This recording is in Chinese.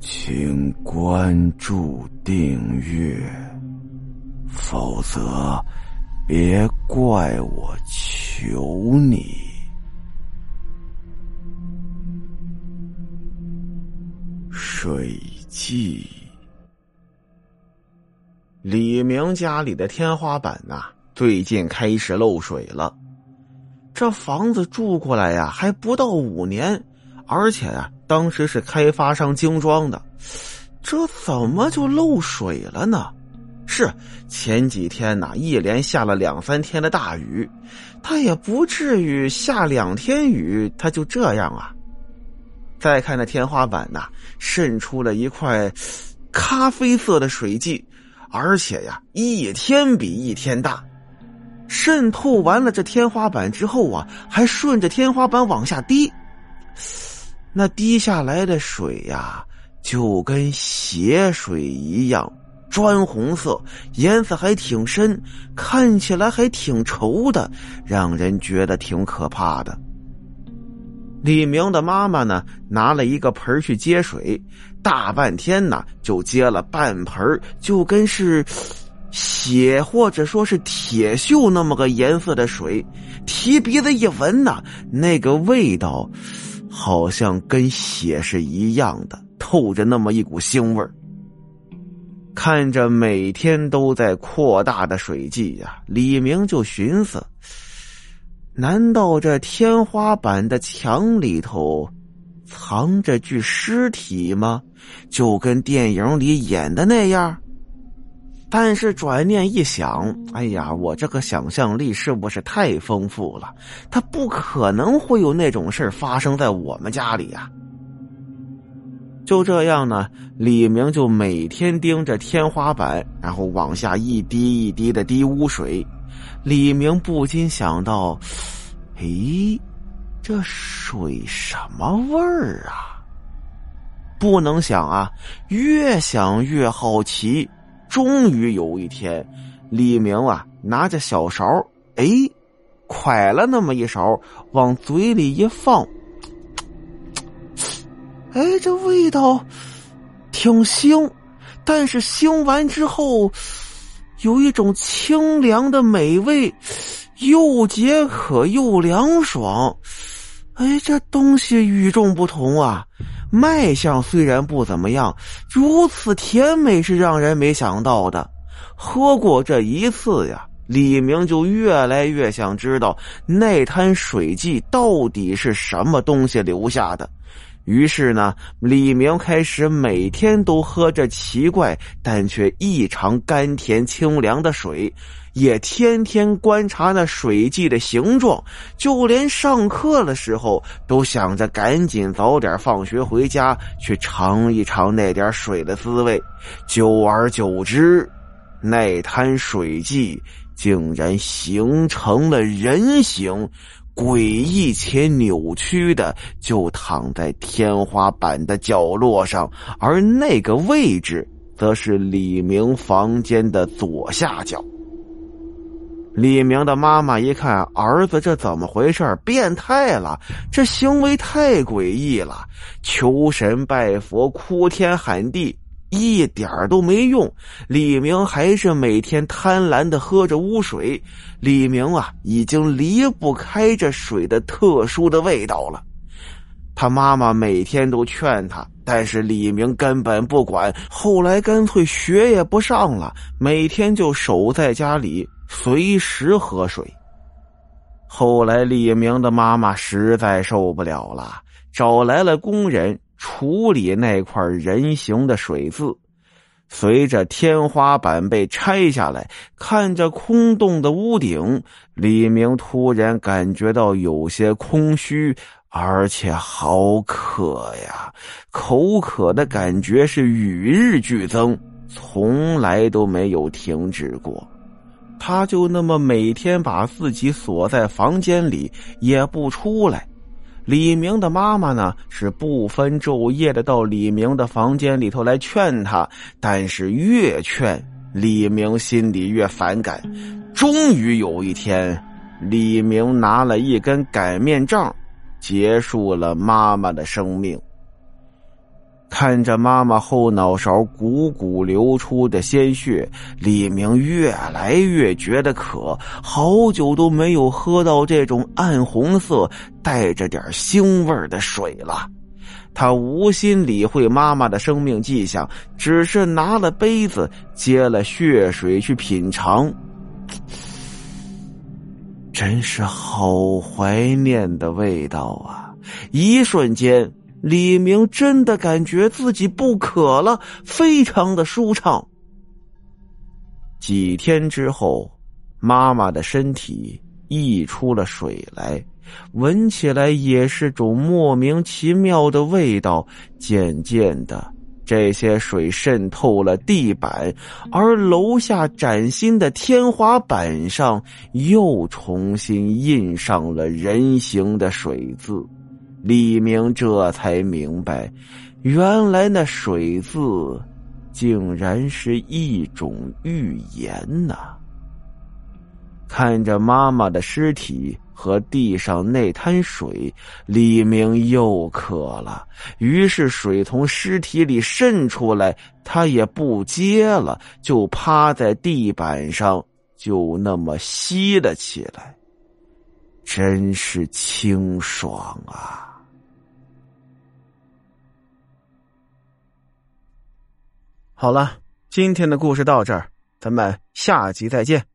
请关注订阅，否则别怪我求你。水记。李明家里的天花板呐，最近开始漏水了。这房子住过来呀，还不到五年，而且啊，当时是开发商精装的，这怎么就漏水了呢？是前几天呐，一连下了两三天的大雨，它也不至于下两天雨，它就这样啊。再看那天花板呐，渗出了一块咖啡色的水迹，而且呀，一天比一天大。渗透完了这天花板之后啊，还顺着天花板往下滴。那滴下来的水呀，就跟血水一样，砖红色，颜色还挺深，看起来还挺稠的，让人觉得挺可怕的。李明的妈妈呢，拿了一个盆去接水，大半天呢，就接了半盆，就跟是。血或者说是铁锈那么个颜色的水，提鼻子一闻呐，那个味道好像跟血是一样的，透着那么一股腥味儿看着每天都在扩大的水迹呀，李明就寻思：难道这天花板的墙里头藏着具尸体吗？就跟电影里演的那样？但是转念一想，哎呀，我这个想象力是不是太丰富了？他不可能会有那种事发生在我们家里呀。就这样呢，李明就每天盯着天花板，然后往下一滴一滴的滴污水。李明不禁想到：，诶，这水什么味儿啊？不能想啊，越想越好奇。终于有一天，李明啊拿着小勺，哎，蒯了那么一勺，往嘴里一放，哎，这味道挺腥，但是腥完之后，有一种清凉的美味，又解渴又凉爽。哎，这东西与众不同啊！卖相虽然不怎么样，如此甜美是让人没想到的。喝过这一次呀，李明就越来越想知道那滩水迹到底是什么东西留下的。于是呢，李明开始每天都喝着奇怪但却异常甘甜清凉的水。也天天观察那水迹的形状，就连上课的时候都想着赶紧早点放学回家去尝一尝那点水的滋味。久而久之，那滩水迹竟然形成了人形，诡异且扭曲的，就躺在天花板的角落上，而那个位置则是李明房间的左下角。李明的妈妈一看儿子这怎么回事变态了，这行为太诡异了，求神拜佛、哭天喊地，一点都没用。李明还是每天贪婪的喝着污水。李明啊，已经离不开这水的特殊的味道了。他妈妈每天都劝他，但是李明根本不管。后来干脆学也不上了，每天就守在家里。随时喝水。后来，李明的妈妈实在受不了了，找来了工人处理那块人形的水渍。随着天花板被拆下来，看着空洞的屋顶，李明突然感觉到有些空虚，而且好渴呀！口渴的感觉是与日俱增，从来都没有停止过。他就那么每天把自己锁在房间里，也不出来。李明的妈妈呢，是不分昼夜的到李明的房间里头来劝他，但是越劝李明心里越反感。终于有一天，李明拿了一根擀面杖，结束了妈妈的生命。看着妈妈后脑勺汩汩流出的鲜血，李明越来越觉得渴，好久都没有喝到这种暗红色、带着点腥味的水了。他无心理会妈妈的生命迹象，只是拿了杯子接了血水去品尝。真是好怀念的味道啊！一瞬间，李明真的感觉自己不渴了，非常的舒畅。几天之后，妈妈的身体溢出了水来。闻起来也是种莫名其妙的味道。渐渐的，这些水渗透了地板，而楼下崭新的天花板上又重新印上了人形的水字。李明这才明白，原来那水字，竟然是一种预言呐！看着妈妈的尸体。和地上那滩水，李明又渴了。于是水从尸体里渗出来，他也不接了，就趴在地板上，就那么吸了起来。真是清爽啊！好了，今天的故事到这儿，咱们下集再见。